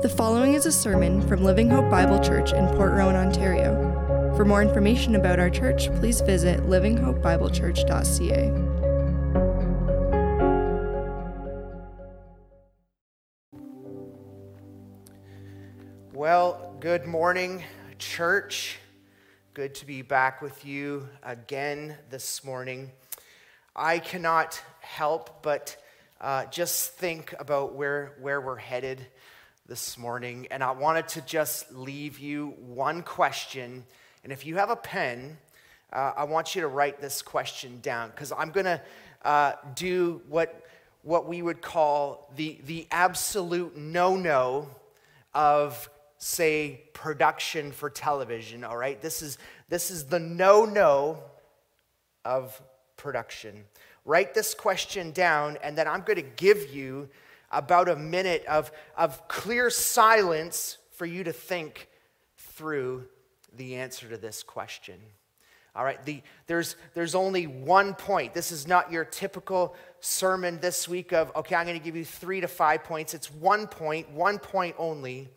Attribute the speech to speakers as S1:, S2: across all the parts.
S1: The following is a sermon from Living Hope Bible Church in Port Rowan, Ontario. For more information about our church, please visit livinghopebiblechurch.ca.
S2: Well, good morning, church. Good to be back with you again this morning. I cannot help but uh, just think about where, where we're headed this morning, and I wanted to just leave you one question. And if you have a pen, uh, I want you to write this question down because I'm going to uh, do what, what we would call the, the absolute no no of, say, production for television, all right? This is, this is the no no of production. Write this question down, and then I'm going to give you about a minute of, of clear silence for you to think through the answer to this question. All right, the, there's, there's only one point. This is not your typical sermon this week of, okay, I'm going to give you three to five points. It's one point, one point only,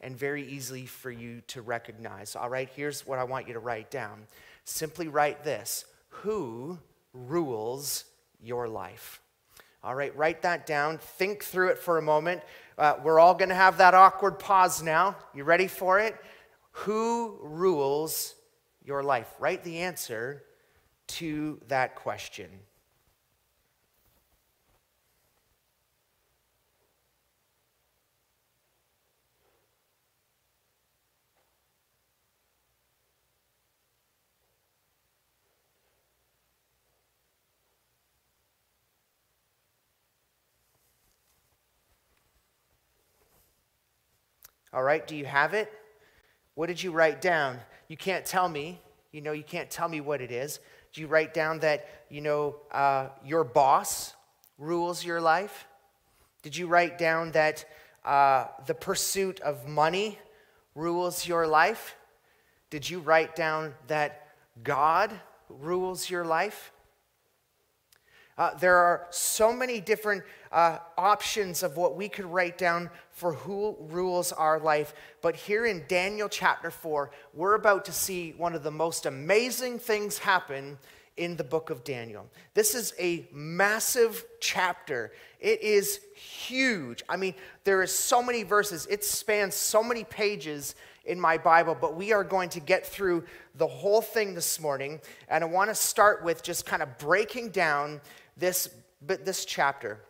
S2: and very easily for you to recognize. All right, here's what I want you to write down. Simply write this Who rules your life? All right, write that down. Think through it for a moment. Uh, we're all going to have that awkward pause now. You ready for it? Who rules your life? Write the answer to that question. All right, do you have it? What did you write down? You can't tell me. You know, you can't tell me what it is. Do you write down that, you know, uh, your boss rules your life? Did you write down that uh, the pursuit of money rules your life? Did you write down that God rules your life? Uh, there are so many different uh, options of what we could write down for who rules our life. But here in Daniel chapter 4, we're about to see one of the most amazing things happen in the book of Daniel. This is a massive chapter. It is huge. I mean, there is so many verses. It spans so many pages in my Bible, but we are going to get through the whole thing this morning. And I want to start with just kind of breaking down this, but this chapter.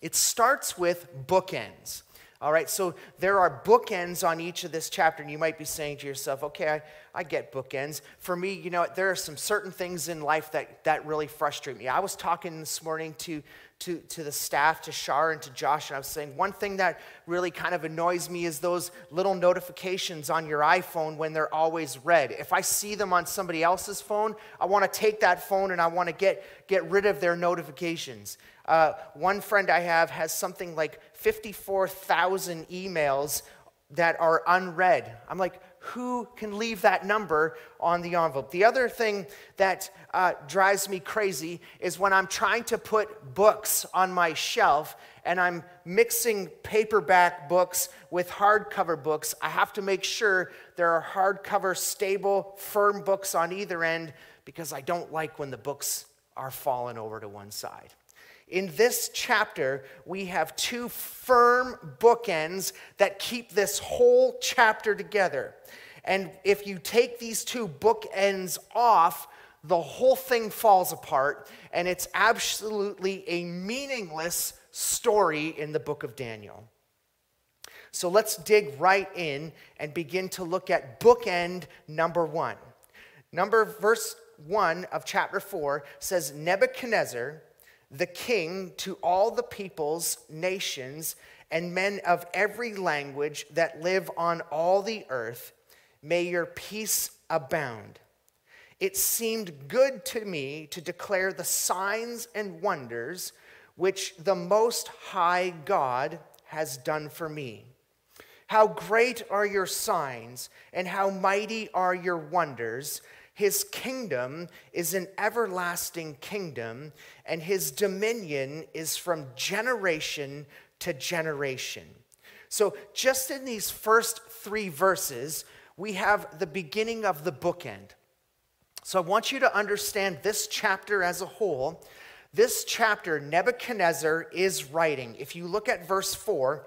S2: It starts with bookends. All right, so there are bookends on each of this chapter, and you might be saying to yourself, okay, I, I get bookends. For me, you know, there are some certain things in life that, that really frustrate me. I was talking this morning to, to, to the staff, to Shar and to Josh, and I was saying one thing that really kind of annoys me is those little notifications on your iPhone when they're always red. If I see them on somebody else's phone, I want to take that phone and I want to get, get rid of their notifications. Uh, one friend I have has something like 54,000 emails that are unread. I'm like, who can leave that number on the envelope? The other thing that uh, drives me crazy is when I'm trying to put books on my shelf and I'm mixing paperback books with hardcover books. I have to make sure there are hardcover, stable, firm books on either end because I don't like when the books are falling over to one side. In this chapter, we have two firm bookends that keep this whole chapter together. And if you take these two bookends off, the whole thing falls apart, and it's absolutely a meaningless story in the book of Daniel. So let's dig right in and begin to look at bookend number one. Number verse one of chapter four says Nebuchadnezzar the king to all the peoples, nations, and men of every language that live on all the earth, may your peace abound. It seemed good to me to declare the signs and wonders which the Most High God has done for me. How great are your signs, and how mighty are your wonders! His kingdom is an everlasting kingdom, and his dominion is from generation to generation. So, just in these first three verses, we have the beginning of the bookend. So, I want you to understand this chapter as a whole. This chapter, Nebuchadnezzar is writing. If you look at verse 4,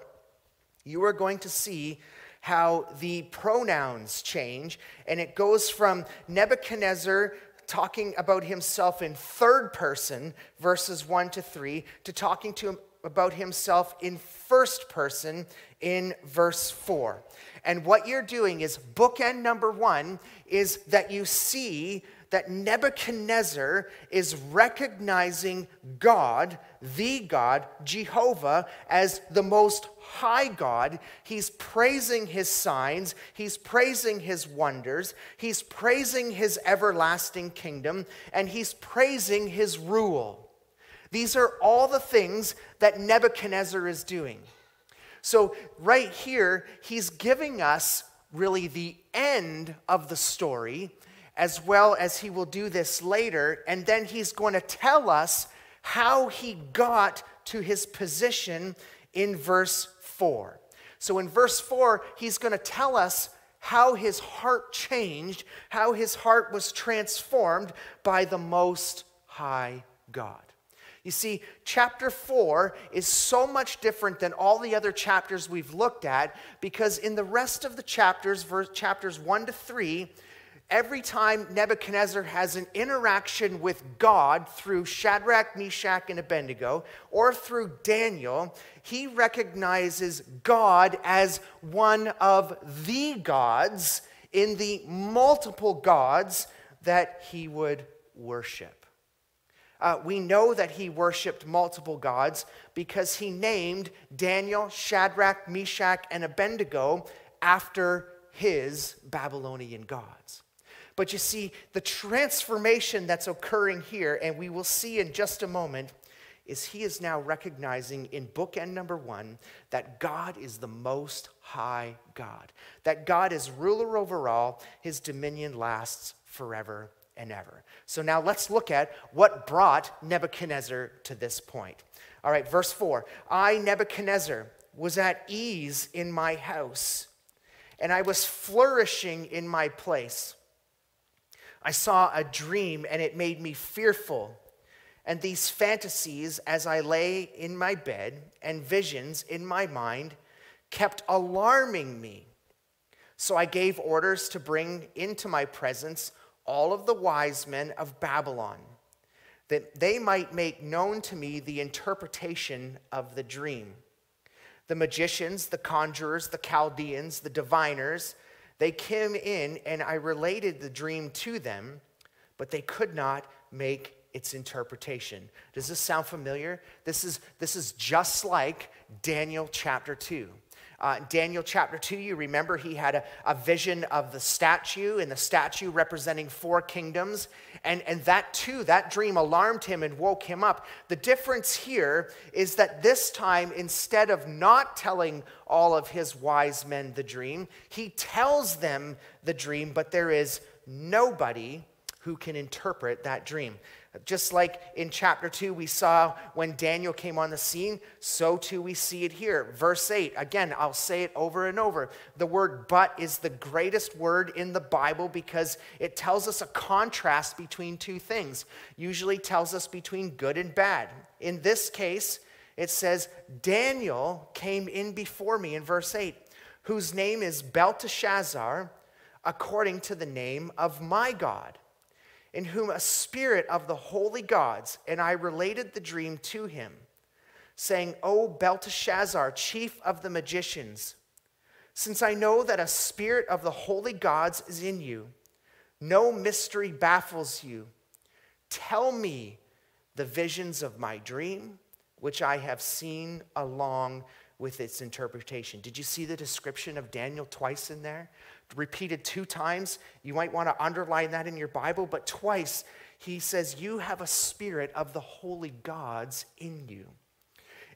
S2: you are going to see how the pronouns change, and it goes from Nebuchadnezzar talking about himself in third person, verses 1 to 3, to talking to him about himself in first person in verse 4. And what you're doing is bookend number one is that you see that Nebuchadnezzar is recognizing God, the God, Jehovah, as the most high God. He's praising his signs, he's praising his wonders, he's praising his everlasting kingdom, and he's praising his rule. These are all the things that Nebuchadnezzar is doing. So, right here, he's giving us really the end of the story as well as he will do this later. And then he's going to tell us how he got to his position in verse 4. So in verse 4, he's going to tell us how his heart changed, how his heart was transformed by the Most High God. You see, chapter 4 is so much different than all the other chapters we've looked at because in the rest of the chapters, verse, chapters 1 to 3, every time Nebuchadnezzar has an interaction with God through Shadrach, Meshach, and Abednego, or through Daniel, he recognizes God as one of the gods in the multiple gods that he would worship. Uh, we know that he worshiped multiple gods because he named Daniel, Shadrach, Meshach, and Abednego after his Babylonian gods. But you see, the transformation that's occurring here, and we will see in just a moment, is he is now recognizing in bookend number one that God is the most high God, that God is ruler over all, his dominion lasts forever and ever. So now let's look at what brought Nebuchadnezzar to this point. All right, verse 4 I, Nebuchadnezzar, was at ease in my house, and I was flourishing in my place. I saw a dream and it made me fearful. And these fantasies, as I lay in my bed, and visions in my mind, kept alarming me. So I gave orders to bring into my presence all of the wise men of Babylon, that they might make known to me the interpretation of the dream. The magicians, the conjurers, the Chaldeans, the diviners, they came in, and I related the dream to them, but they could not make its interpretation. Does this sound familiar? This is, this is just like Daniel chapter 2. Uh, Daniel chapter 2, you remember he had a, a vision of the statue, and the statue representing four kingdoms. And, and that too, that dream alarmed him and woke him up. The difference here is that this time, instead of not telling all of his wise men the dream, he tells them the dream, but there is nobody who can interpret that dream. Just like in chapter 2, we saw when Daniel came on the scene, so too we see it here. Verse 8, again, I'll say it over and over. The word but is the greatest word in the Bible because it tells us a contrast between two things, usually tells us between good and bad. In this case, it says, Daniel came in before me in verse 8, whose name is Belteshazzar, according to the name of my God in whom a spirit of the holy gods, and I related the dream to him, saying, O Belteshazzar, chief of the magicians, since I know that a spirit of the holy gods is in you, no mystery baffles you. Tell me the visions of my dream, which I have seen along with its interpretation. Did you see the description of Daniel twice in there? repeated two times. You might want to underline that in your Bible, but twice he says, You have a spirit of the holy gods in you.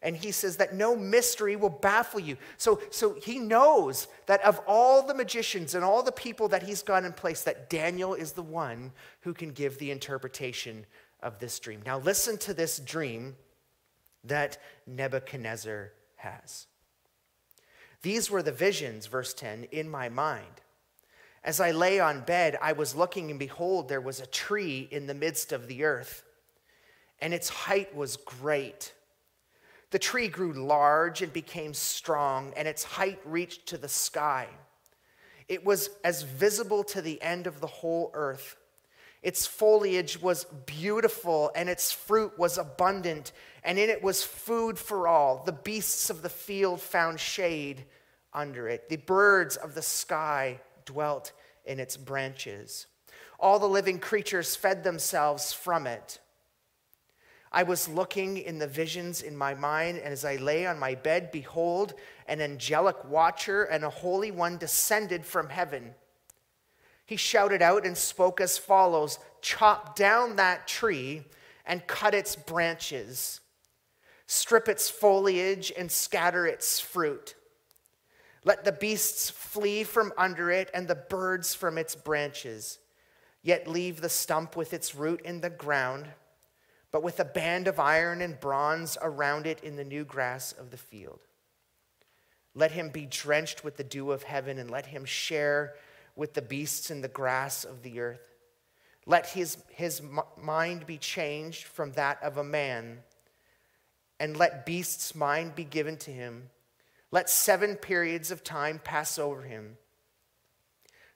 S2: And he says that no mystery will baffle you. So, so he knows that of all the magicians and all the people that he's got in place, that Daniel is the one who can give the interpretation of this dream. Now, listen to this dream that Nebuchadnezzar has. These were the visions, verse 10, in my mind. As I lay on bed, I was looking, and behold, there was a tree in the midst of the earth, and its height was great. The tree grew large and became strong, and its height reached to the sky. It was as visible to the end of the whole earth. Its foliage was beautiful, and its fruit was abundant, and in it was food for all. The beasts of the field found shade under it, the birds of the sky dwelt in its branches. All the living creatures fed themselves from it. I was looking in the visions in my mind, and as I lay on my bed, behold, an angelic watcher and a holy one descended from heaven. He shouted out and spoke as follows Chop down that tree and cut its branches, strip its foliage and scatter its fruit. Let the beasts flee from under it and the birds from its branches, yet leave the stump with its root in the ground but with a band of iron and bronze around it in the new grass of the field. Let him be drenched with the dew of heaven, and let him share with the beasts in the grass of the earth. Let his, his mind be changed from that of a man, and let beasts' mind be given to him. Let seven periods of time pass over him.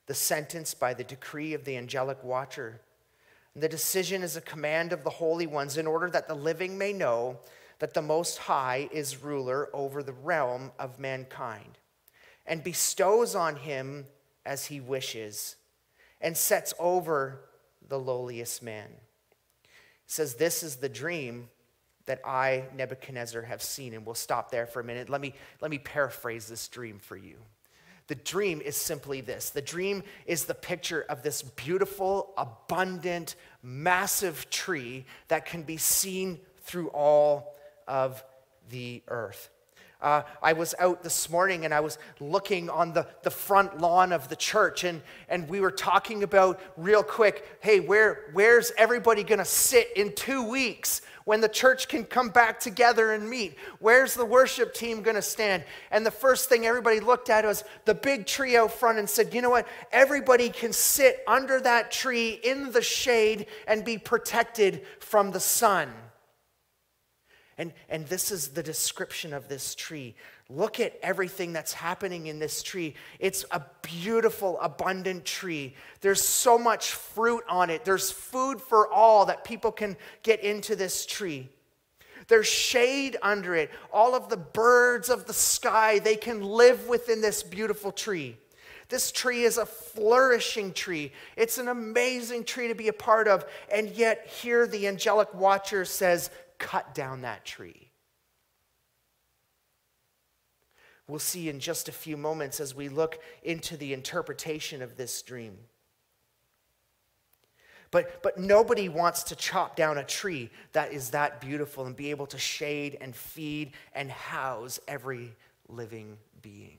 S2: The sentence by the decree of the angelic watcher the decision is a command of the holy ones in order that the living may know that the Most High is ruler over the realm of mankind and bestows on him as he wishes and sets over the lowliest man. He says, This is the dream that I, Nebuchadnezzar, have seen. And we'll stop there for a minute. Let me, let me paraphrase this dream for you. The dream is simply this the dream is the picture of this beautiful, abundant, massive tree that can be seen through all of the earth. Uh, I was out this morning and I was looking on the, the front lawn of the church, and, and we were talking about real quick hey, where, where's everybody going to sit in two weeks when the church can come back together and meet? Where's the worship team going to stand? And the first thing everybody looked at was the big tree out front and said, you know what? Everybody can sit under that tree in the shade and be protected from the sun. And, and this is the description of this tree. Look at everything that's happening in this tree. It's a beautiful, abundant tree. There's so much fruit on it. There's food for all that people can get into this tree. There's shade under it. All of the birds of the sky, they can live within this beautiful tree. This tree is a flourishing tree. It's an amazing tree to be a part of. And yet, here the angelic watcher says, cut down that tree. We'll see in just a few moments as we look into the interpretation of this dream. But, but nobody wants to chop down a tree that is that beautiful and be able to shade and feed and house every living being.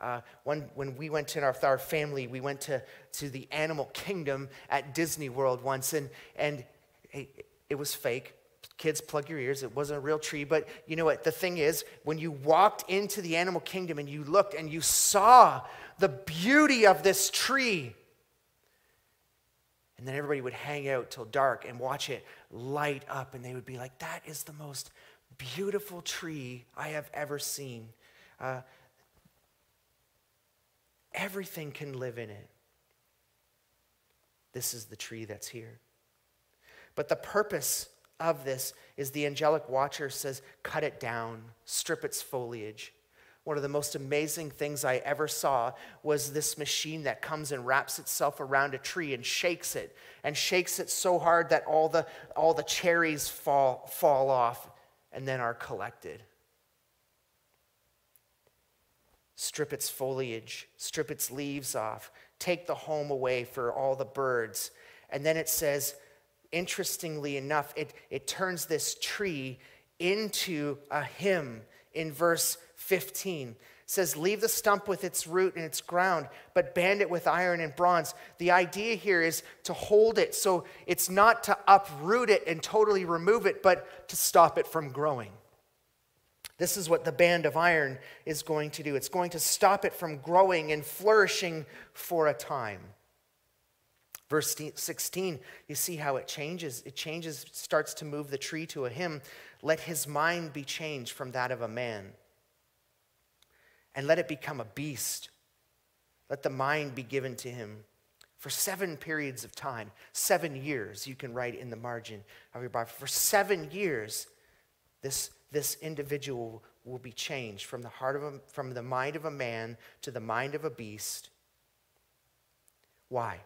S2: Uh, when, when we went in our, our family, we went to, to the animal kingdom at Disney World once, and, and it was fake. Kids, plug your ears. It wasn't a real tree. But you know what? The thing is, when you walked into the animal kingdom and you looked and you saw the beauty of this tree, and then everybody would hang out till dark and watch it light up, and they would be like, That is the most beautiful tree I have ever seen. Uh, everything can live in it. This is the tree that's here. But the purpose of this is the angelic watcher says, cut it down, strip its foliage. One of the most amazing things I ever saw was this machine that comes and wraps itself around a tree and shakes it, and shakes it so hard that all the, all the cherries fall, fall off and then are collected. Strip its foliage, strip its leaves off, take the home away for all the birds. And then it says, interestingly enough, it, it turns this tree into a him in verse 15. It says, Leave the stump with its root and its ground, but band it with iron and bronze. The idea here is to hold it so it's not to uproot it and totally remove it, but to stop it from growing. This is what the band of iron is going to do. It's going to stop it from growing and flourishing for a time. Verse 16, you see how it changes. It changes, starts to move the tree to a him. Let his mind be changed from that of a man, and let it become a beast. Let the mind be given to him for seven periods of time, seven years, you can write in the margin of your Bible. For seven years, this, this individual will be changed from the heart of a, from the mind of a man to the mind of a beast. Why?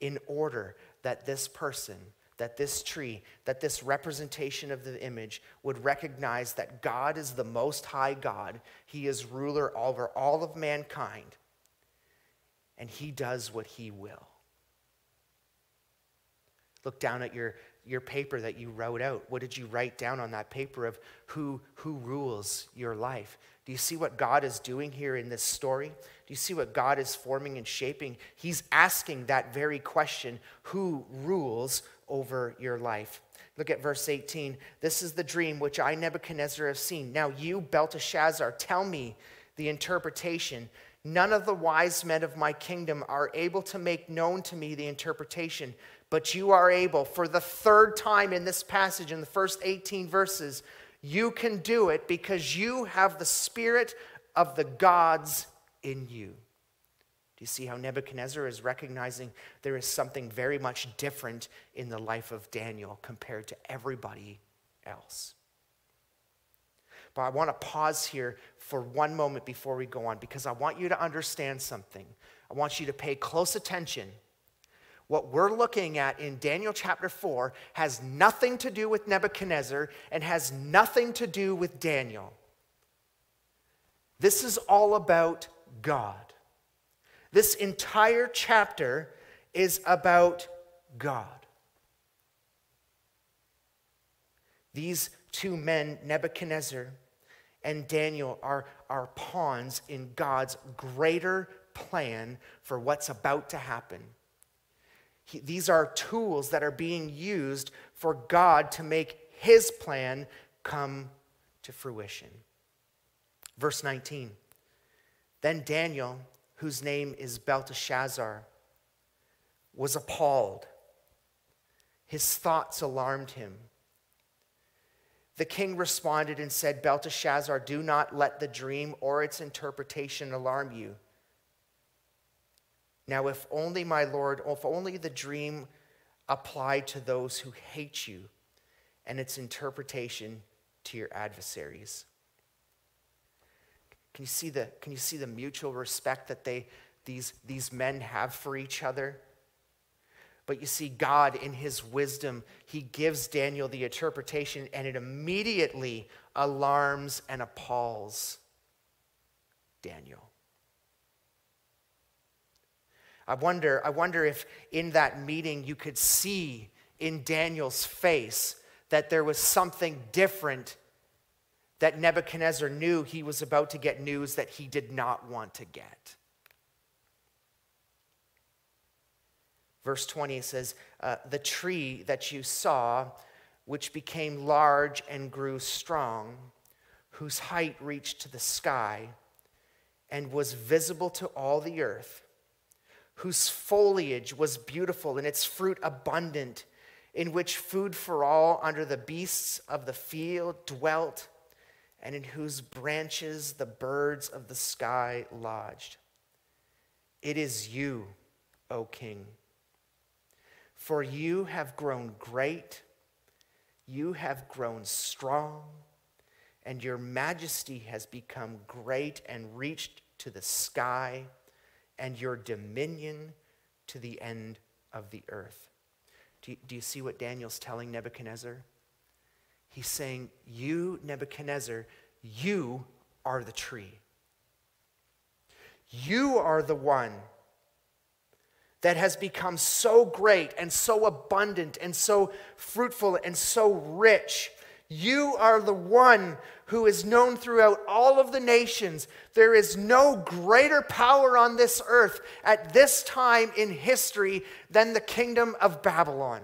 S2: In order that this person, that this tree, that this representation of the image would recognize that God is the most high God. He is ruler over all of mankind and he does what he will. Look down at your, your paper that you wrote out. What did you write down on that paper of who, who rules your life? Do you see what God is doing here in this story? Do you see what God is forming and shaping? He's asking that very question who rules over your life? Look at verse 18. This is the dream which I, Nebuchadnezzar, have seen. Now, you, Belteshazzar, tell me the interpretation. None of the wise men of my kingdom are able to make known to me the interpretation, but you are able. For the third time in this passage, in the first 18 verses, you can do it because you have the spirit of the gods in you. Do you see how Nebuchadnezzar is recognizing there is something very much different in the life of Daniel compared to everybody else? But I want to pause here for one moment before we go on because I want you to understand something. I want you to pay close attention. What we're looking at in Daniel chapter 4 has nothing to do with Nebuchadnezzar and has nothing to do with Daniel. This is all about God. This entire chapter is about God. These two men, Nebuchadnezzar and Daniel are, are pawns in God's greater plan for what's about to happen. He, these are tools that are being used for God to make his plan come to fruition. Verse 19 Then Daniel, whose name is Belteshazzar, was appalled. His thoughts alarmed him. The king responded and said, Belteshazzar, do not let the dream or its interpretation alarm you. Now, if only, my Lord, if only the dream applied to those who hate you and its interpretation to your adversaries. Can you see the, can you see the mutual respect that they, these, these men have for each other? But you see, God, in his wisdom, he gives Daniel the interpretation, and it immediately alarms and appalls Daniel. I wonder, I wonder if in that meeting you could see in Daniel's face that there was something different that Nebuchadnezzar knew he was about to get news that he did not want to get. Verse 20 says, uh, The tree that you saw, which became large and grew strong, whose height reached to the sky and was visible to all the earth, whose foliage was beautiful and its fruit abundant, in which food for all under the beasts of the field dwelt, and in whose branches the birds of the sky lodged. It is you, O king for you have grown great, you have grown strong, and your majesty has become great and reached to the sky, and your dominion to the end of the earth. Do you, do you see what Daniel's telling Nebuchadnezzar? He's saying, You, Nebuchadnezzar, you are the tree. You are the one that has become so great and so abundant and so fruitful and so rich. You are the one who is known throughout all of the nations. There is no greater power on this earth at this time in history than the kingdom of Babylon.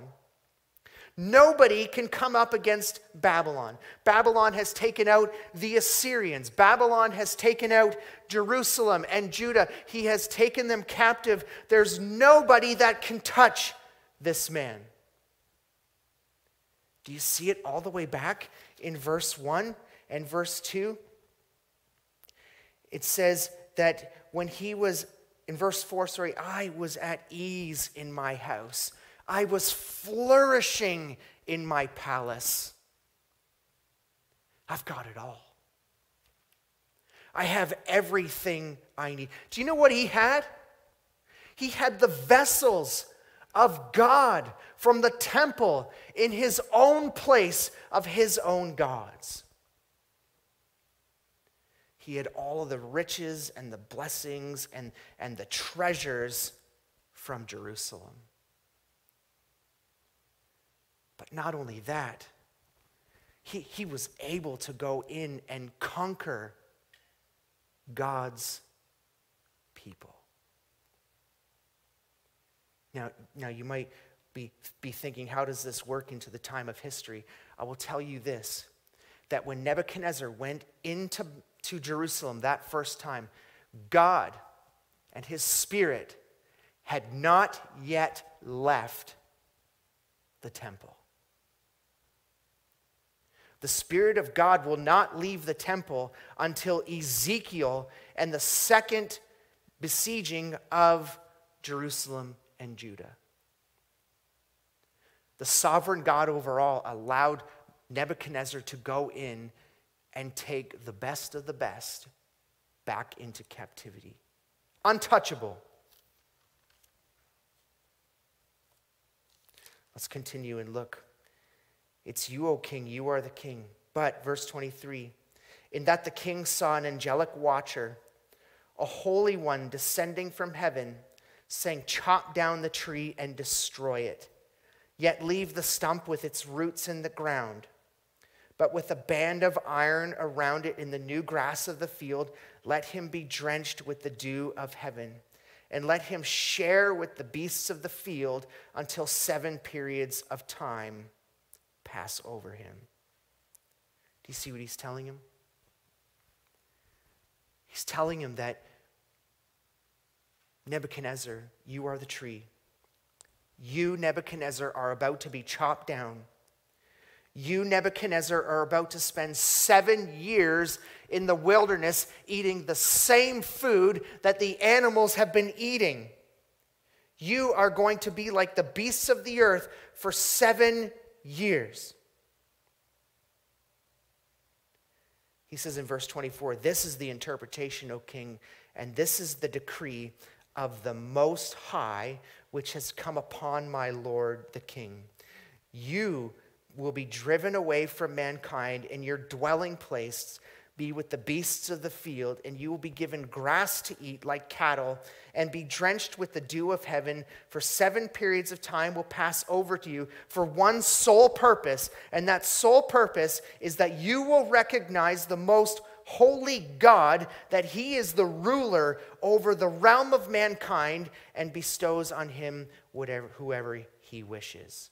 S2: Nobody can come up against Babylon. Babylon has taken out the Assyrians. Babylon has taken out Jerusalem and Judah. He has taken them captive. There's nobody that can touch this man. Do you see it all the way back in verse 1 and verse 2? It says that when he was, in verse 4, sorry, I was at ease in my house. I was flourishing in my palace. I've got it all. I have everything I need. Do you know what he had? He had the vessels of God from the temple in his own place of his own gods. He had all of the riches and the blessings and, and the treasures from Jerusalem. But not only that, he, he was able to go in and conquer God's people. Now, now you might be, be thinking, how does this work into the time of history? I will tell you this that when Nebuchadnezzar went into to Jerusalem that first time, God and his spirit had not yet left the temple. The Spirit of God will not leave the temple until Ezekiel and the second besieging of Jerusalem and Judah. The sovereign God over all allowed Nebuchadnezzar to go in and take the best of the best back into captivity. Untouchable. Let's continue and look. It's you, O king, you are the king. But, verse 23, in that the king saw an angelic watcher, a holy one descending from heaven, saying, Chop down the tree and destroy it, yet leave the stump with its roots in the ground. But with a band of iron around it in the new grass of the field, let him be drenched with the dew of heaven, and let him share with the beasts of the field until seven periods of time pass over him. Do you see what he's telling him? He's telling him that Nebuchadnezzar, you are the tree. You, Nebuchadnezzar, are about to be chopped down you, Nebuchadnezzar, are about to spend seven years in the wilderness eating the same food that the animals have been eating. You are going to be like the beasts of the earth for seven years. He says in verse 24, This is the interpretation, O king, and this is the decree of the Most High, which has come upon my Lord the king. You will be driven away from mankind, and your dwelling place be with the beasts of the field, and you will be given grass to eat like cattle, and be drenched with the dew of heaven. For seven periods of time will pass over to you for one sole purpose, and that sole purpose is that you will recognize the most holy God, that He is the ruler over the realm of mankind, and bestows on him whatever, whoever He wishes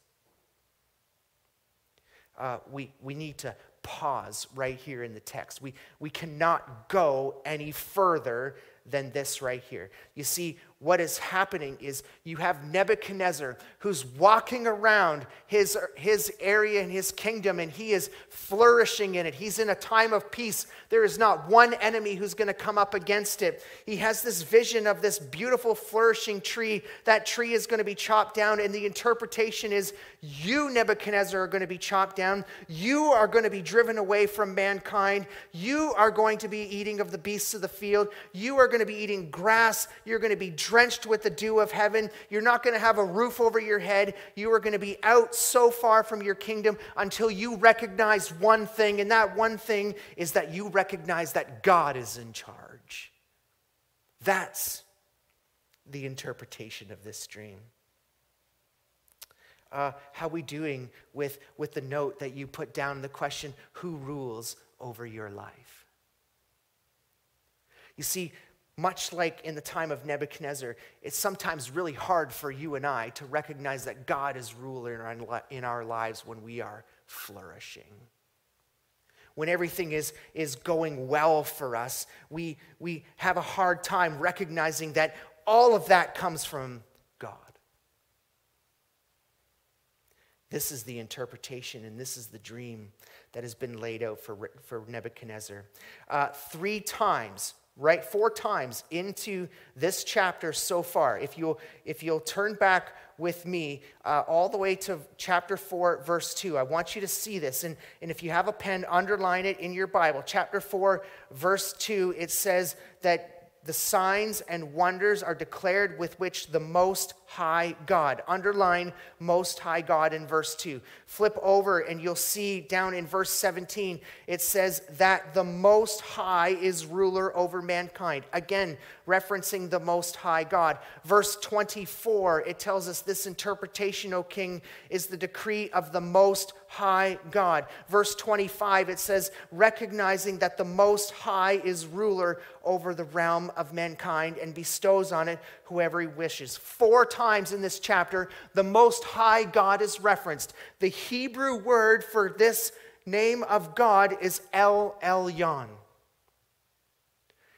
S2: uh, we, we need to pause right here in the text. We, we cannot go any further than this right here. You see, what is happening is you have Nebuchadnezzar who's walking around his, his area and his kingdom and he is flourishing in it. He's in a time of peace. There is not one enemy who's going to come up against it. He has this vision of this beautiful, flourishing tree. That tree is going to be chopped down, and the interpretation is you, Nebuchadnezzar, are going to be chopped down. You are going to be driven away from mankind. You are going to be eating of the beasts of the field. You are going to be eating grass. You're going to be drenched with the dew of heaven. You're not going to have a roof over your head. You are going to be out so far from your kingdom until you recognize one thing, and that one thing is that you recognize that God is in charge. That's the interpretation of this dream. Uh, how we doing with, with the note that you put down the question, who rules over your life? You see, much like in the time of Nebuchadnezzar, it's sometimes really hard for you and I to recognize that God is ruler in our lives when we are flourishing. When everything is, is going well for us, we, we have a hard time recognizing that all of that comes from God. This is the interpretation and this is the dream that has been laid out for, for Nebuchadnezzar. Uh, three times, right? Four times into this chapter so far. If you'll, if you'll turn back with me uh, all the way to chapter 4, verse 2, I want you to see this. And, and if you have a pen, underline it in your Bible. Chapter 4, verse 2, it says that the signs and wonders are declared with which the Most High God. Underline Most High God in verse 2. Flip over and you'll see down in verse 17, it says that the Most High is ruler over mankind. Again, referencing the Most High God. Verse 24, it tells us this interpretation, O King, is the decree of the Most High God. Verse 25, it says, recognizing that the Most High is ruler over the realm of mankind and bestows on it whoever he wishes. Four times in this chapter, the Most High God is referenced. The Hebrew word for this name of God is El Elyon.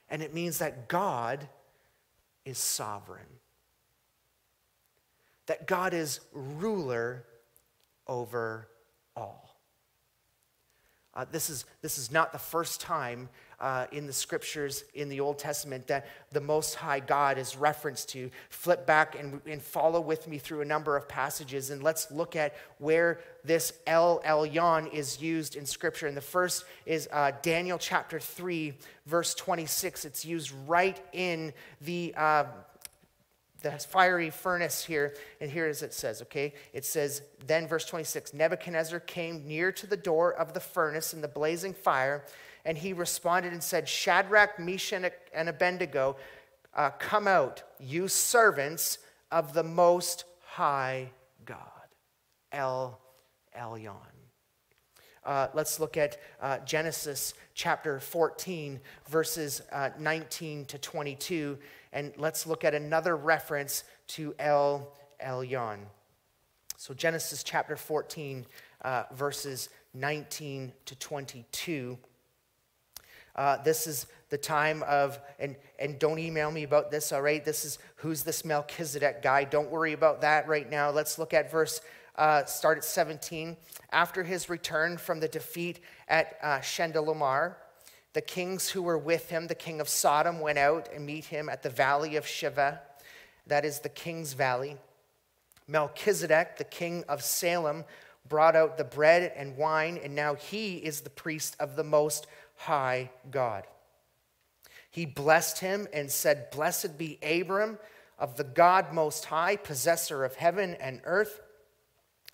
S2: And it means that God is sovereign, that God is ruler over all. Uh, this, is, this is not the first time uh, in the scriptures in the Old Testament that the Most High God is referenced to. Flip back and, and follow with me through a number of passages, and let's look at where this El Elyon is used in scripture. And the first is uh, Daniel chapter 3, verse 26. It's used right in the. Uh, the fiery furnace here, and here as it says, okay? It says, then verse 26 Nebuchadnezzar came near to the door of the furnace in the blazing fire, and he responded and said, Shadrach, Meshach, and Abednego, uh, come out, you servants of the Most High God. El Elyon. Uh, let's look at uh, Genesis chapter 14, verses uh, 19 to 22, and let's look at another reference to El Elyon. So, Genesis chapter 14, uh, verses 19 to 22. Uh, this is the time of, and, and don't email me about this, all right? This is who's this Melchizedek guy. Don't worry about that right now. Let's look at verse, uh, start at 17. After his return from the defeat at uh, the kings who were with him, the king of Sodom, went out and meet him at the valley of Shaveh, that is the king's valley. Melchizedek, the king of Salem, brought out the bread and wine, and now he is the priest of the most high God. He blessed him and said, Blessed be Abram of the God Most High, possessor of heaven and earth,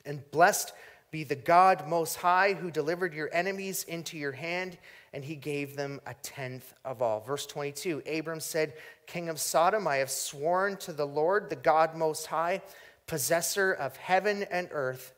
S2: and blessed be the God Most High who delivered your enemies into your hand, and he gave them a tenth of all. Verse 22 Abram said, King of Sodom, I have sworn to the Lord, the God Most High, possessor of heaven and earth,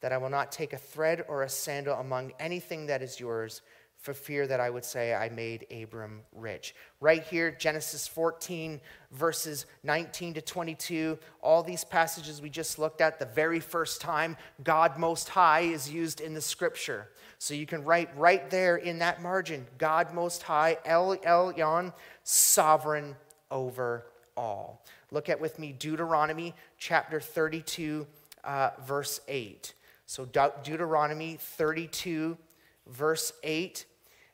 S2: that I will not take a thread or a sandal among anything that is yours for fear that I would say I made Abram rich. Right here, Genesis 14, verses 19 to 22, all these passages we just looked at, the very first time God Most High is used in the scripture. So you can write right there in that margin God Most High, El Elyon, sovereign over all. Look at with me Deuteronomy chapter 32, uh, verse 8. So De- Deuteronomy 32, verse 8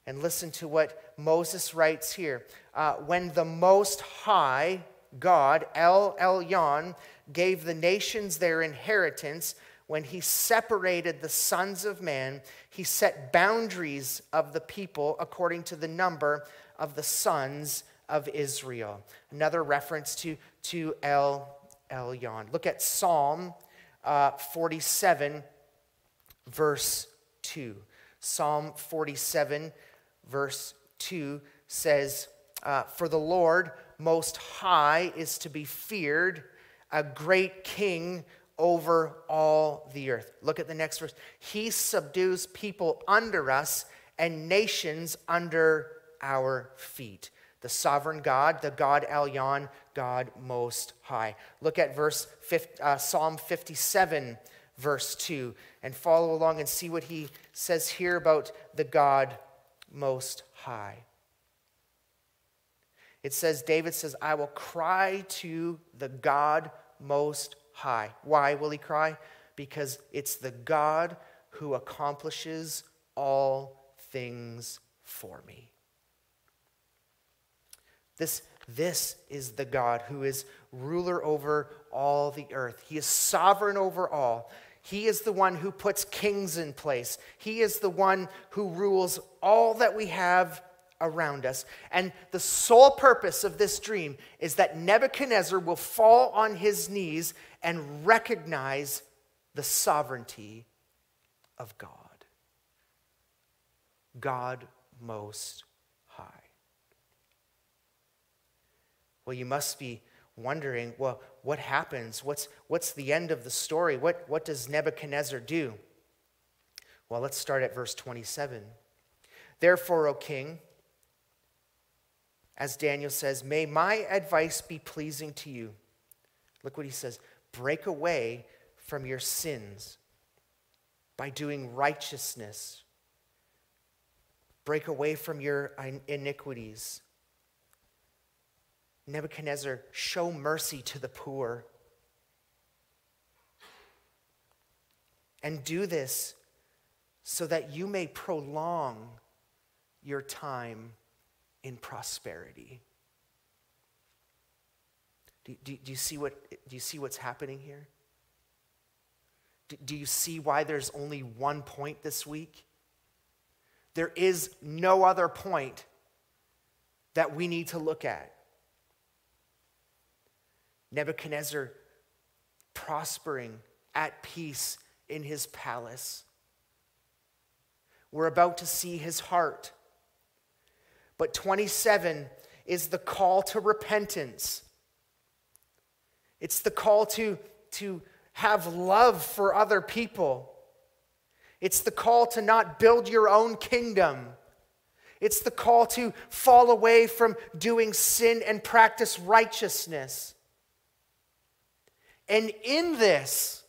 S2: and listen to what Moses writes here. Uh, when the Most High God, El Elyon, gave the nations their inheritance, when he separated the sons of man, he set boundaries of the people according to the number of the sons of Israel. Another reference to, to El Elyon. Look at Psalm uh, 47, verse 2. Psalm 47, verse 2 says, uh, For the Lord most high is to be feared, a great king over all the earth. Look at the next verse. He subdues people under us and nations under our feet. The sovereign God, the God Elyon, God Most High. Look at verse 50, uh, Psalm 57, verse 2, and follow along and see what he says here about the God Most High. It says, David says, I will cry to the God Most High. Why will he cry? Because it's the God who accomplishes all things for me. This, this is the God who is ruler over all the earth. He is sovereign over all. He is the one who puts kings in place. He is the one who rules all that we have around us. And the sole purpose of this dream is that Nebuchadnezzar will fall on his knees and recognize the sovereignty of God. God Most High. Well, you must be wondering well, what happens? What's, what's the end of the story? What, what does Nebuchadnezzar do? Well, let's start at verse 27. Therefore, O king, as Daniel says, may my advice be pleasing to you. Look what he says break away from your sins by doing righteousness, break away from your iniquities. Nebuchadnezzar, show mercy to the poor. And do this so that you may prolong your time in prosperity. Do, do, do, you, see what, do you see what's happening here? Do, do you see why there's only one point this week? There is no other point that we need to look at. Nebuchadnezzar prospering at peace in his palace. We're about to see his heart. But 27 is the call to repentance. It's the call to, to have love for other people. It's the call to not build your own kingdom. It's the call to fall away from doing sin and practice righteousness. And in this,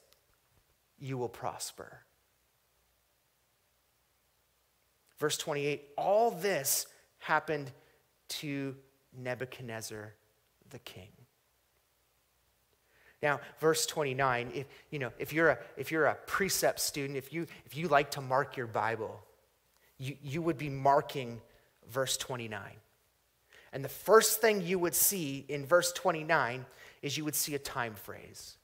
S2: you will prosper. Verse 28 all this happened to Nebuchadnezzar the king. Now, verse 29, if, you know, if, you're a, if you're a precept student, if you, if you like to mark your Bible, you, you would be marking verse 29. And the first thing you would see in verse 29 is you would see a time phrase.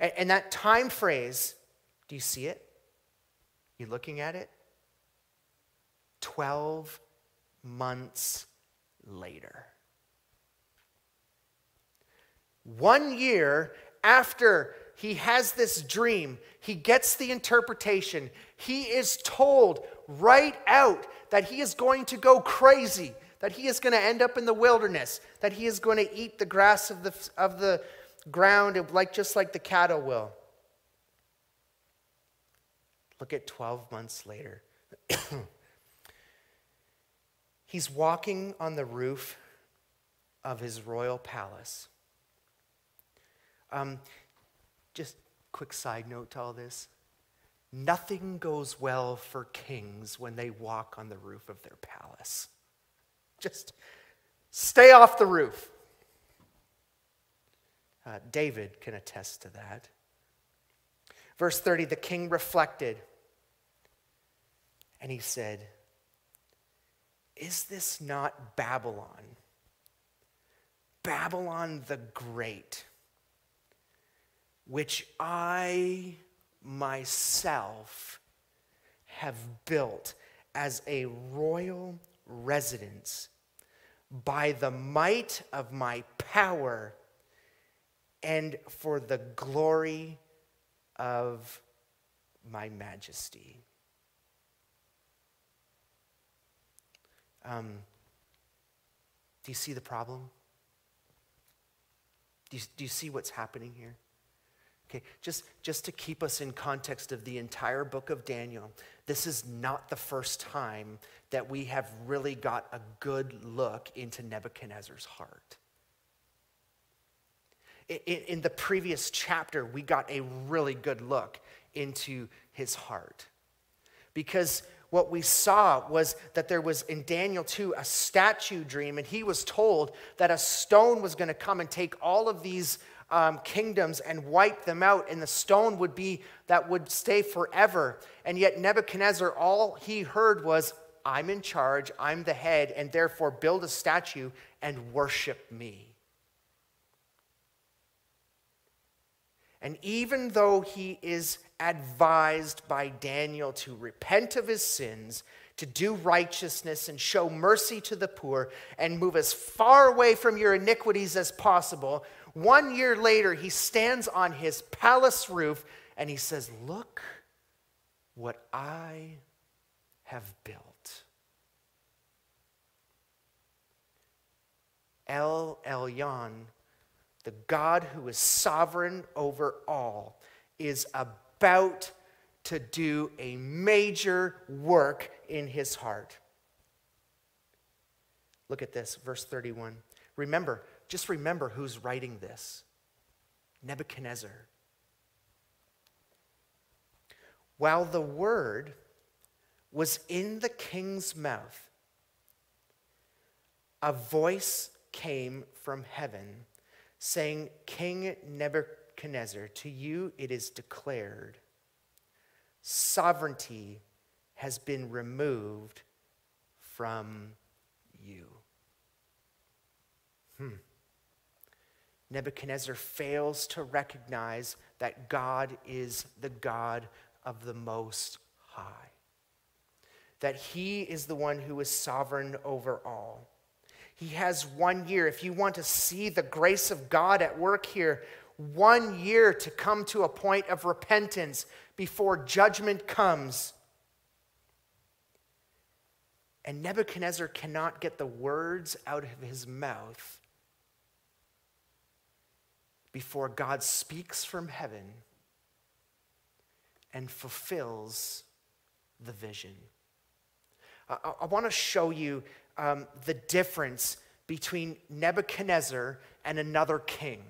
S2: And, and that time phrase, do you see it? You looking at it? 12 months later. One year after he has this dream, he gets the interpretation. He is told right out that he is going to go crazy, that he is going to end up in the wilderness, that he is going to eat the grass of the, of the ground like, just like the cattle will. Look at 12 months later. He's walking on the roof of his royal palace. Um, just quick side note to all this. Nothing goes well for kings when they walk on the roof of their palace. Just stay off the roof. Uh, David can attest to that. Verse 30 the king reflected and he said, is this not Babylon? Babylon the Great, which I myself have built as a royal residence by the might of my power and for the glory of my majesty. Um, do you see the problem? Do you, do you see what's happening here? Okay, just, just to keep us in context of the entire book of Daniel, this is not the first time that we have really got a good look into Nebuchadnezzar's heart. In, in the previous chapter, we got a really good look into his heart. Because what we saw was that there was in Daniel 2 a statue dream, and he was told that a stone was going to come and take all of these um, kingdoms and wipe them out, and the stone would be that would stay forever. And yet, Nebuchadnezzar, all he heard was, I'm in charge, I'm the head, and therefore build a statue and worship me. And even though he is advised by Daniel to repent of his sins, to do righteousness and show mercy to the poor, and move as far away from your iniquities as possible, one year later, he stands on his palace roof and he says, Look what I have built. El Elyon, the God who is sovereign over all, is about to do a major work in his heart. Look at this, verse 31. Remember, just remember who's writing this Nebuchadnezzar. While the word was in the king's mouth, a voice came from heaven saying, King Nebuchadnezzar, to you it is declared, sovereignty has been removed from you. Hmm. Nebuchadnezzar fails to recognize that God is the God of the Most High, that He is the one who is sovereign over all. He has one year. If you want to see the grace of God at work here, one year to come to a point of repentance before judgment comes. And Nebuchadnezzar cannot get the words out of his mouth before God speaks from heaven and fulfills the vision. I, I want to show you um, the difference between Nebuchadnezzar and another king.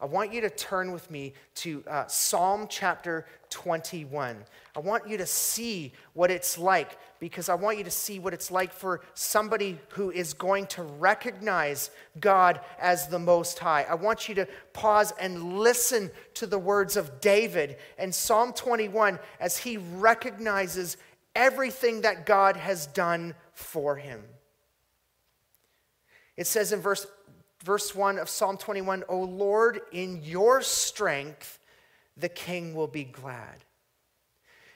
S2: I want you to turn with me to uh, Psalm chapter 21. I want you to see what it's like because I want you to see what it's like for somebody who is going to recognize God as the Most High. I want you to pause and listen to the words of David in Psalm 21 as he recognizes everything that God has done for him. It says in verse verse 1 of Psalm 21 O Lord, in your strength the king will be glad.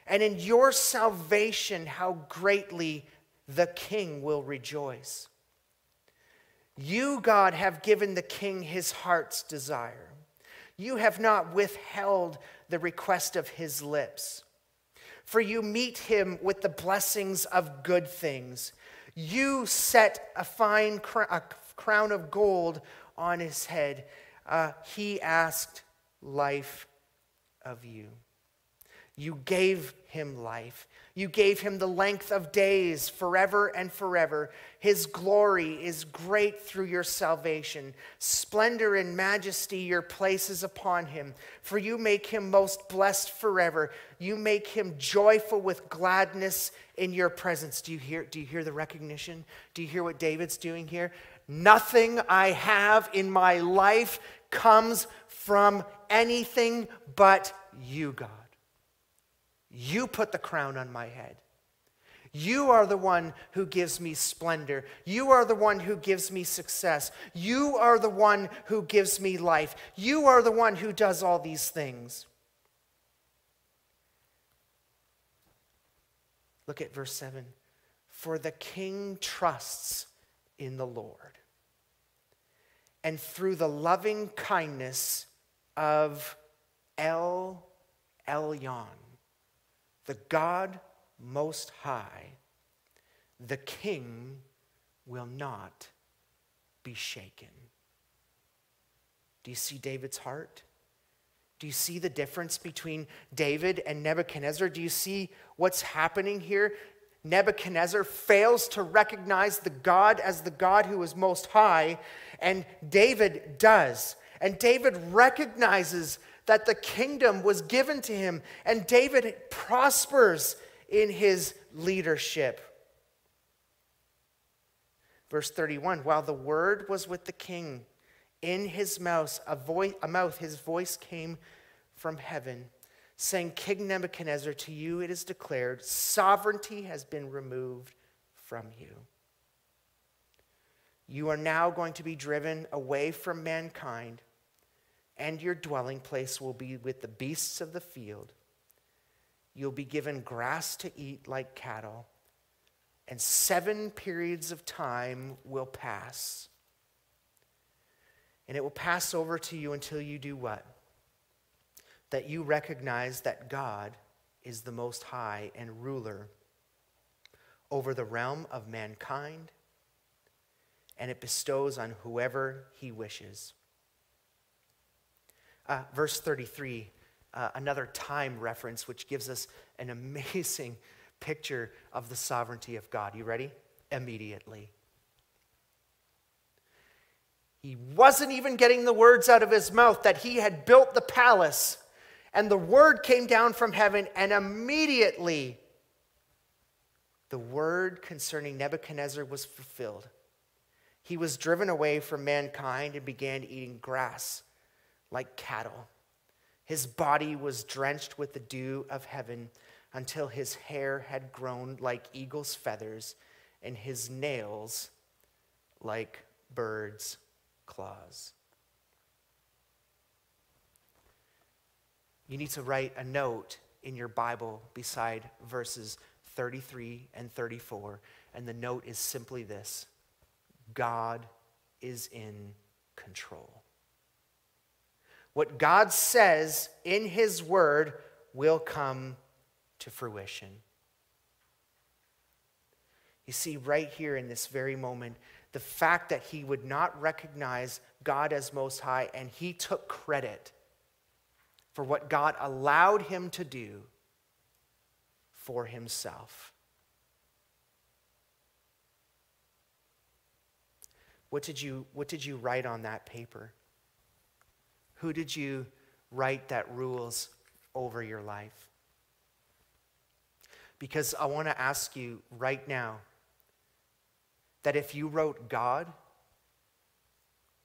S2: And in your salvation, how greatly the king will rejoice. You, God, have given the king his heart's desire. You have not withheld the request of his lips. For you meet him with the blessings of good things. You set a fine a crown of gold on his head. Uh, he asked life of you. You gave him life. You gave him the length of days forever and forever. His glory is great through your salvation. Splendor and majesty your places upon him. For you make him most blessed forever. You make him joyful with gladness in your presence. Do you hear, do you hear the recognition? Do you hear what David's doing here? Nothing I have in my life comes from anything but you, God. You put the crown on my head. You are the one who gives me splendor. You are the one who gives me success. You are the one who gives me life. You are the one who does all these things. Look at verse 7. For the king trusts in the Lord. And through the loving kindness of El Elyon, the God Most High, the king will not be shaken. Do you see David's heart? Do you see the difference between David and Nebuchadnezzar? Do you see what's happening here? Nebuchadnezzar fails to recognize the God as the God who is most high, and David does. And David recognizes that the kingdom was given to him, and David prospers in his leadership. Verse 31 While the word was with the king, in his mouth, a, voice, a mouth, his voice came from heaven, saying, King Nebuchadnezzar, to you it is declared, sovereignty has been removed from you. You are now going to be driven away from mankind, and your dwelling place will be with the beasts of the field. You'll be given grass to eat like cattle, and seven periods of time will pass. And it will pass over to you until you do what? That you recognize that God is the most high and ruler over the realm of mankind, and it bestows on whoever he wishes. Uh, verse 33, uh, another time reference, which gives us an amazing picture of the sovereignty of God. You ready? Immediately. He wasn't even getting the words out of his mouth that he had built the palace. And the word came down from heaven, and immediately the word concerning Nebuchadnezzar was fulfilled. He was driven away from mankind and began eating grass like cattle. His body was drenched with the dew of heaven until his hair had grown like eagle's feathers and his nails like birds' claws. You need to write a note in your Bible beside verses 33 and 34, and the note is simply this God is in control. What God says in His Word will come to fruition. You see, right here in this very moment, the fact that he would not recognize God as Most High and he took credit for what God allowed him to do for himself. What did you, what did you write on that paper? Who did you write that rules over your life? Because I want to ask you right now that if you wrote God,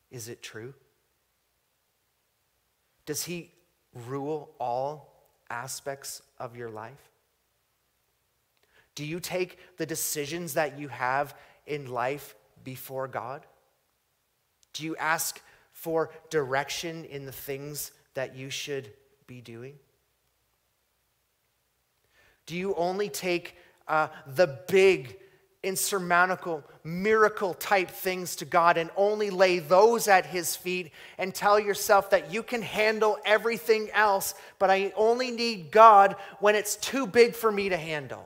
S2: is it true? Does He rule all aspects of your life? Do you take the decisions that you have in life before God? Do you ask for direction in the things that you should be doing? Do you only take uh, the big insurmountable, miracle type things to God and only lay those at His feet and tell yourself that you can handle everything else, but I only need God when it's too big for me to handle.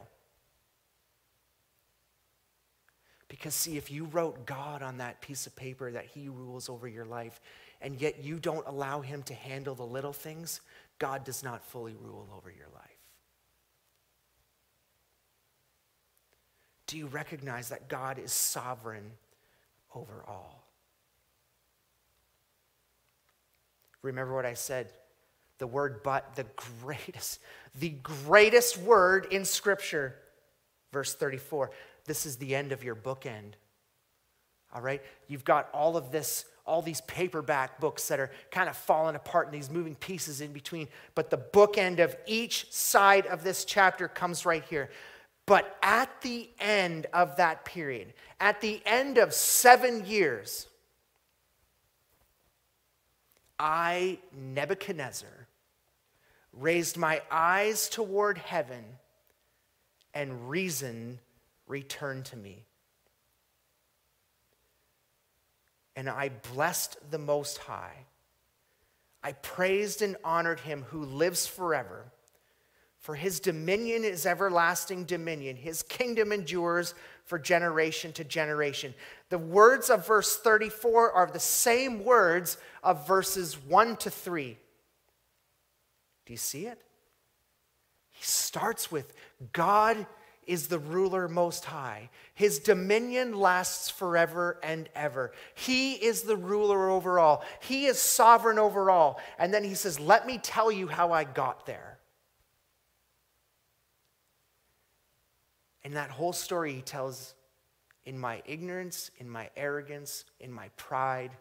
S2: Because, see, if you wrote God on that piece of paper that He rules over your life, and yet you don't allow Him to handle the little things, God does not fully rule over your life. Do you recognize that God is sovereign over all? Remember what I said. The word but, the greatest, the greatest word in Scripture. Verse 34. This is the end of your bookend. All right? You've got all of this, all these paperback books that are kind of falling apart and these moving pieces in between. But the bookend of each side of this chapter comes right here. But at the end of that period, at the end of seven years, I, Nebuchadnezzar, raised my eyes toward heaven, and reason returned to me. And I blessed the Most High. I praised and honored him who lives forever for his dominion is everlasting dominion. His kingdom endures for generation to generation. The words of verse 34 are the same words of verses 1 to 3. Do you see it? He starts with God is the ruler most high. His dominion lasts forever and ever. He is the ruler over all. He is sovereign over all. And then he says, Let me tell you how I got there. And that whole story he tells in my ignorance, in my arrogance, in my pride,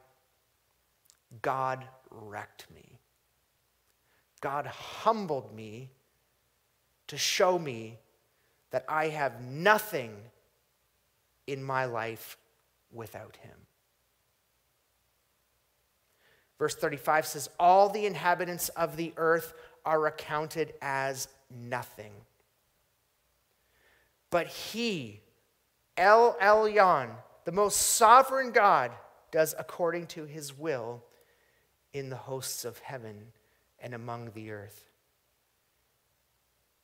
S2: God wrecked me. God humbled me to show me that I have nothing in my life without him. Verse 35 says, All the inhabitants of the earth are accounted as nothing. But he, El Elyon, the most sovereign God, does according to his will in the hosts of heaven and among the earth.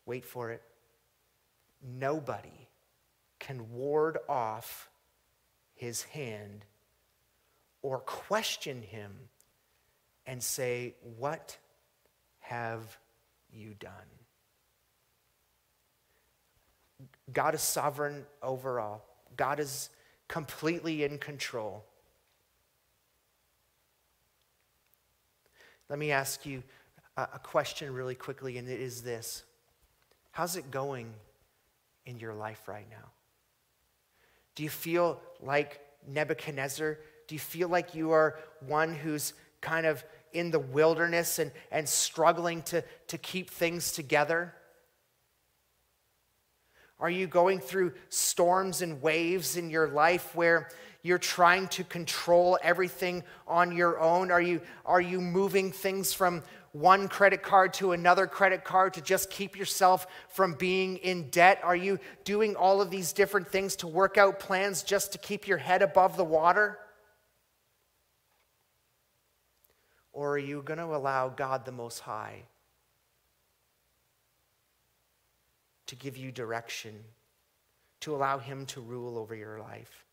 S2: Wait for it nobody can ward off his hand or question him and say, What have you done? God is sovereign over all. God is completely in control. Let me ask you a question really quickly, and it is this How's it going in your life right now? Do you feel like Nebuchadnezzar? Do you feel like you are one who's kind of in the wilderness and, and struggling to, to keep things together? Are you going through storms and waves in your life where you're trying to control everything on your own? Are you, are you moving things from one credit card to another credit card to just keep yourself from being in debt? Are you doing all of these different things to work out plans just to keep your head above the water? Or are you going to allow God the Most High to give you direction, to allow Him to rule over your life?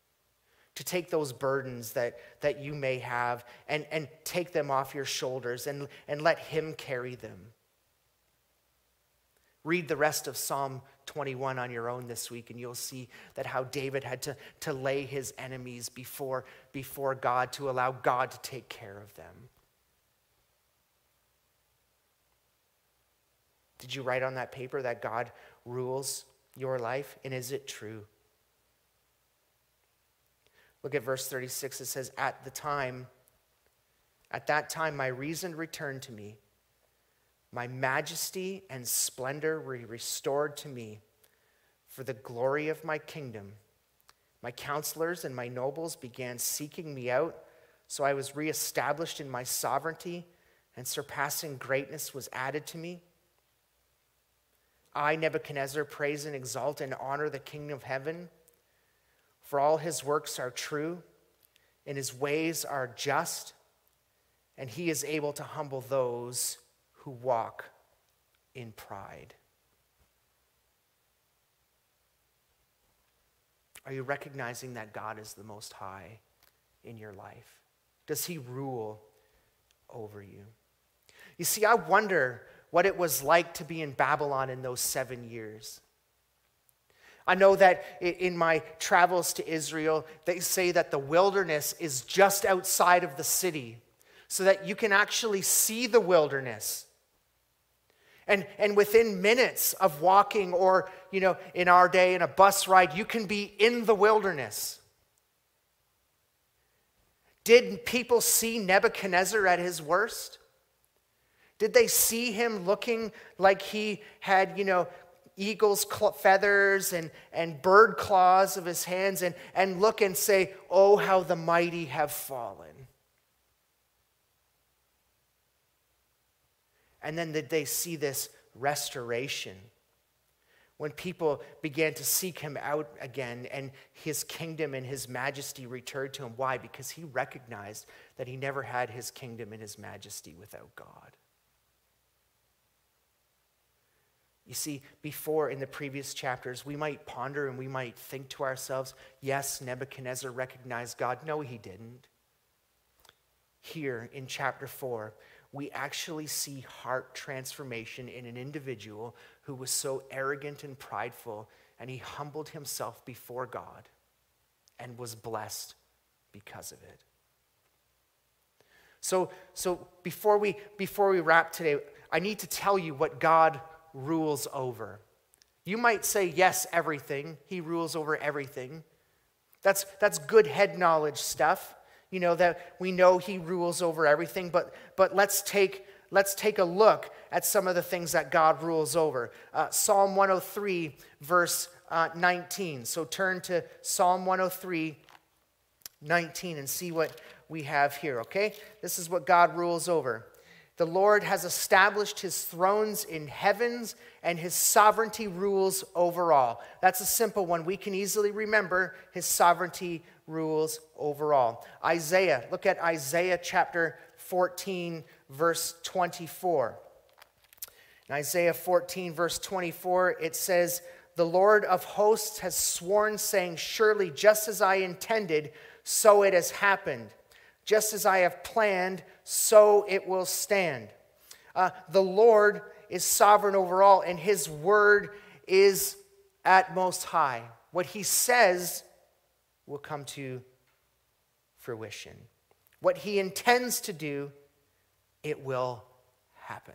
S2: to take those burdens that, that you may have and, and take them off your shoulders and, and let Him carry them. Read the rest of Psalm 21 on your own this week, and you'll see that how David had to, to lay his enemies before, before God to allow God to take care of them. Did you write on that paper that God rules your life? And is it true? Look at verse 36. It says, At the time, at that time, my reason returned to me. My majesty and splendor were restored to me for the glory of my kingdom. My counselors and my nobles began seeking me out, so I was reestablished in my sovereignty, and surpassing greatness was added to me. I, Nebuchadnezzar, praise and exalt and honor the kingdom of heaven. For all his works are true, and his ways are just, and he is able to humble those who walk in pride. Are you recognizing that God is the Most High in your life? Does He rule over you? You see, I wonder what it was like to be in Babylon in those seven years. I know that in my travels to Israel, they say that the wilderness is just outside of the city so that you can actually see the wilderness. And, and within minutes of walking, or, you know, in our day, in a bus ride, you can be in the wilderness. Did people see Nebuchadnezzar at his worst? Did they see him looking like he had, you know, eagle's feathers and, and bird claws of his hands and, and look and say, Oh, how the mighty have fallen. And then did they see this restoration? When people began to seek him out again and his kingdom and his majesty returned to him. Why? Because he recognized that he never had his kingdom and his majesty without God. You see, before in the previous chapters, we might ponder and we might think to ourselves, yes, Nebuchadnezzar recognized God. No, he didn't. Here in chapter 4, we actually see heart transformation in an individual who was so arrogant and prideful, and he humbled himself before God and was blessed because of it. So, so before, we, before we wrap today, I need to tell you what God rules over. You might say, yes, everything. He rules over everything. That's, that's good head knowledge stuff. You know, that we know he rules over everything, but, but let's, take, let's take a look at some of the things that God rules over. Uh, Psalm 103, verse uh, 19. So turn to Psalm 103, 19, and see what we have here, okay? This is what God rules over. The Lord has established his thrones in heavens, and his sovereignty rules over all. That's a simple one. We can easily remember his sovereignty rules over all. Isaiah, look at Isaiah chapter 14, verse 24. In Isaiah 14, verse 24, it says, The Lord of hosts has sworn, saying, Surely, just as I intended, so it has happened. Just as I have planned, so it will stand. Uh, the Lord is sovereign over all, and his word is at most high. What he says will come to fruition. What he intends to do, it will happen.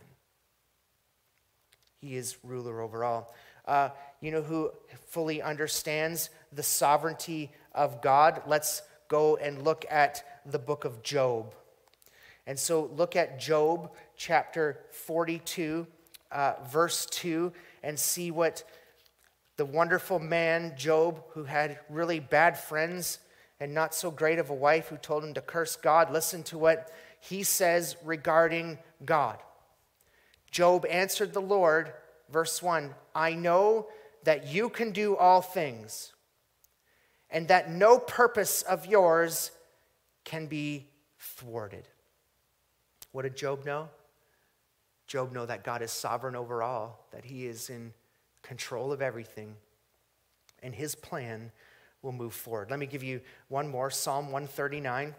S2: He is ruler over all. Uh, you know who fully understands the sovereignty of God? Let's go and look at the book of Job. And so look at Job chapter 42, uh, verse 2, and see what the wonderful man, Job, who had really bad friends and not so great of a wife who told him to curse God, listen to what he says regarding God. Job answered the Lord, verse 1 I know that you can do all things, and that no purpose of yours can be thwarted. What did Job know? Job know that God is sovereign over all, that he is in control of everything, and his plan will move forward. Let me give you one more Psalm 139.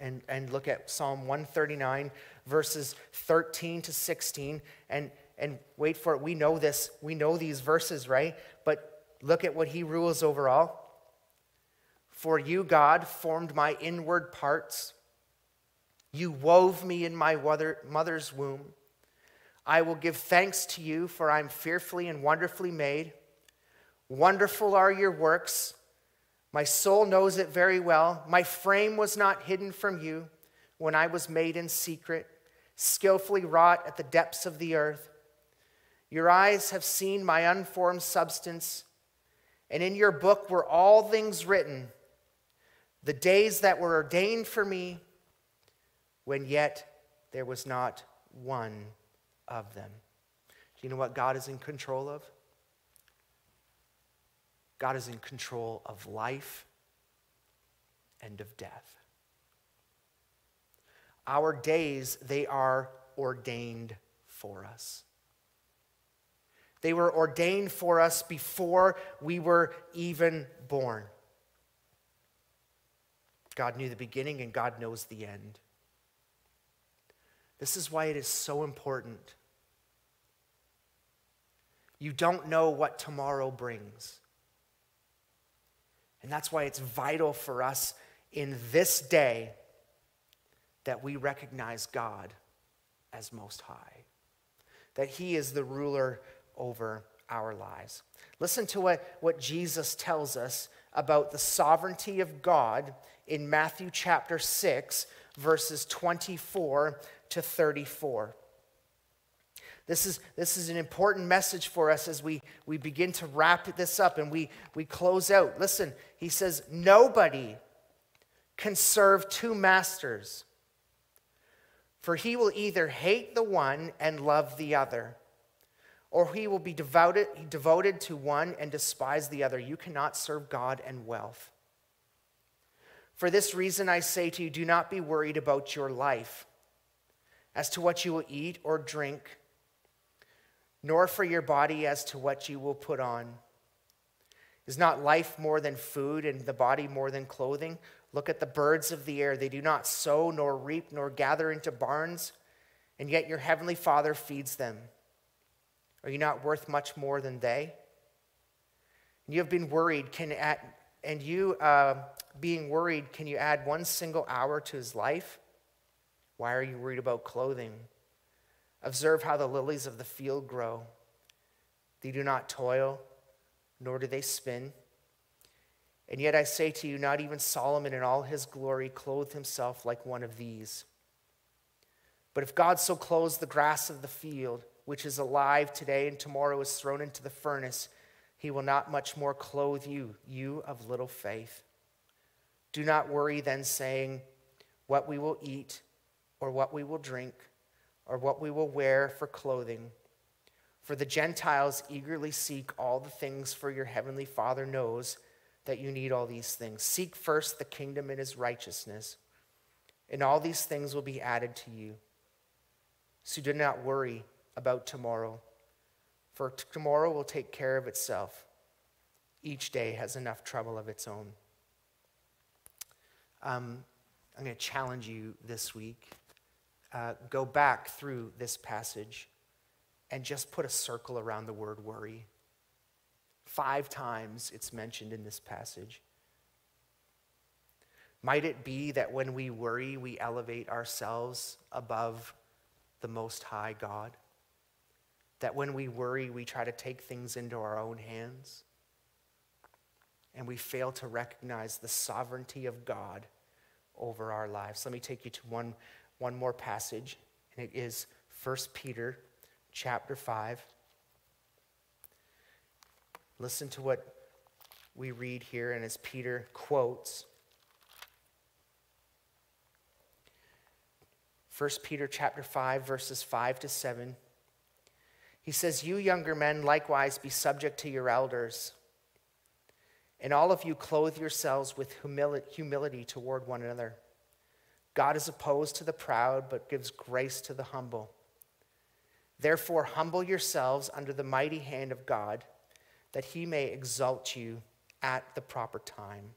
S2: And, and look at Psalm 139, verses 13 to 16. And, and wait for it. We know this. We know these verses, right? But look at what he rules over all. For you, God, formed my inward parts. You wove me in my mother's womb. I will give thanks to you, for I'm fearfully and wonderfully made. Wonderful are your works. My soul knows it very well. My frame was not hidden from you when I was made in secret, skillfully wrought at the depths of the earth. Your eyes have seen my unformed substance, and in your book were all things written, the days that were ordained for me when yet there was not one of them. Do you know what God is in control of? God is in control of life and of death. Our days, they are ordained for us. They were ordained for us before we were even born. God knew the beginning and God knows the end. This is why it is so important. You don't know what tomorrow brings. And that's why it's vital for us in this day that we recognize God as Most High, that He is the ruler over our lives. Listen to what, what Jesus tells us about the sovereignty of God in Matthew chapter 6, verses 24 to 34. This is, this is an important message for us as we, we begin to wrap this up and we, we close out. Listen, he says, Nobody can serve two masters, for he will either hate the one and love the other, or he will be devoted, devoted to one and despise the other. You cannot serve God and wealth. For this reason, I say to you, do not be worried about your life as to what you will eat or drink, nor for your body as to what you will put on. Is not life more than food and the body more than clothing? Look at the birds of the air. They do not sow, nor reap, nor gather into barns, and yet your heavenly Father feeds them. Are you not worth much more than they? And you have been worried, can add, and you uh, being worried, can you add one single hour to his life? Why are you worried about clothing? Observe how the lilies of the field grow. They do not toil, nor do they spin. And yet I say to you, not even Solomon in all his glory clothed himself like one of these. But if God so clothes the grass of the field, which is alive today and tomorrow is thrown into the furnace, he will not much more clothe you, you of little faith. Do not worry then, saying, What we will eat, or what we will drink, or what we will wear for clothing. For the Gentiles eagerly seek all the things, for your heavenly Father knows that you need all these things. Seek first the kingdom and his righteousness, and all these things will be added to you. So do not worry about tomorrow, for tomorrow will take care of itself. Each day has enough trouble of its own. Um, I'm going to challenge you this week. Uh, go back through this passage and just put a circle around the word worry. Five times it's mentioned in this passage. Might it be that when we worry, we elevate ourselves above the Most High God? That when we worry, we try to take things into our own hands? And we fail to recognize the sovereignty of God over our lives. Let me take you to one, one more passage, and it is 1 Peter chapter 5. Listen to what we read here, and as Peter quotes, 1 Peter chapter 5, verses 5 to 7. He says, You younger men likewise be subject to your elders, and all of you clothe yourselves with humility toward one another. God is opposed to the proud, but gives grace to the humble. Therefore, humble yourselves under the mighty hand of God that he may exalt you at the proper time,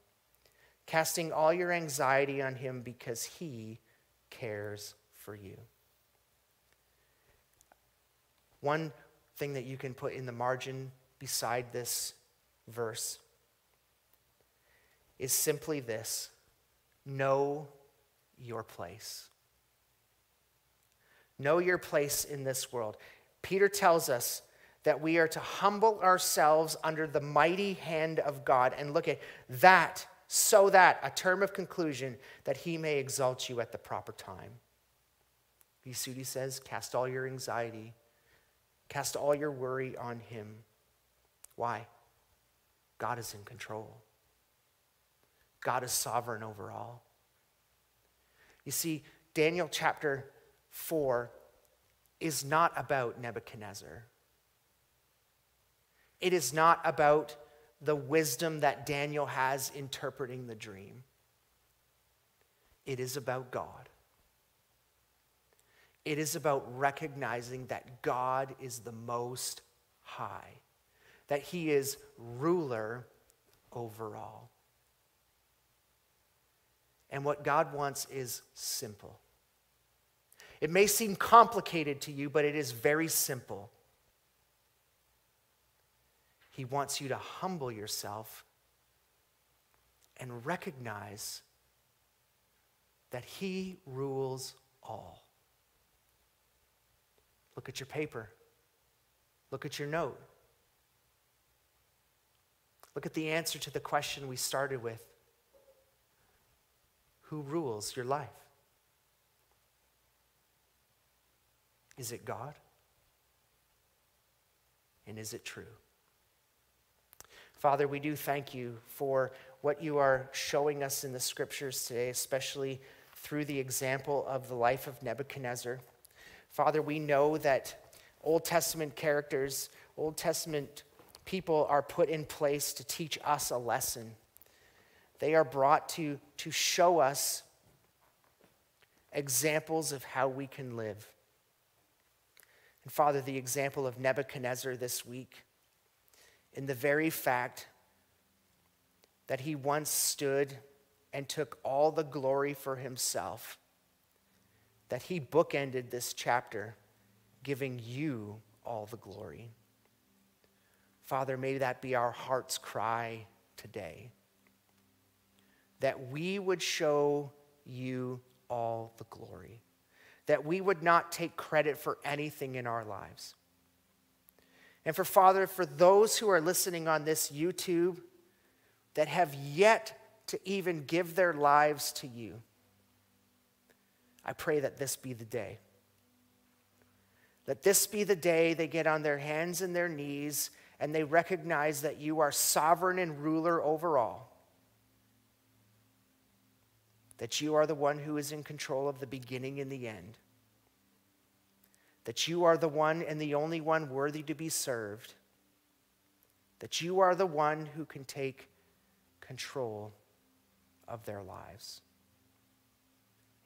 S2: casting all your anxiety on him because he cares for you. One thing that you can put in the margin beside this verse is simply this know your place. Know your place in this world. Peter tells us that we are to humble ourselves under the mighty hand of God and look at that, so that, a term of conclusion, that he may exalt you at the proper time. Yesudi says, cast all your anxiety, cast all your worry on him. Why? God is in control. God is sovereign over all. You see, Daniel chapter 4 is not about Nebuchadnezzar. It is not about the wisdom that Daniel has interpreting the dream. It is about God. It is about recognizing that God is the most high, that he is ruler over all. And what God wants is simple. It may seem complicated to you, but it is very simple. He wants you to humble yourself and recognize that He rules all. Look at your paper. Look at your note. Look at the answer to the question we started with Who rules your life? Is it God? And is it true? Father, we do thank you for what you are showing us in the scriptures today, especially through the example of the life of Nebuchadnezzar. Father, we know that Old Testament characters, Old Testament people are put in place to teach us a lesson. They are brought to, to show us examples of how we can live. And Father, the example of Nebuchadnezzar this week in the very fact that he once stood and took all the glory for himself, that he bookended this chapter, giving you all the glory. Father, may that be our heart's cry today. That we would show you all the glory. That we would not take credit for anything in our lives. And for Father, for those who are listening on this YouTube that have yet to even give their lives to you, I pray that this be the day. Let this be the day they get on their hands and their knees and they recognize that you are sovereign and ruler over all. That you are the one who is in control of the beginning and the end. That you are the one and the only one worthy to be served. That you are the one who can take control of their lives.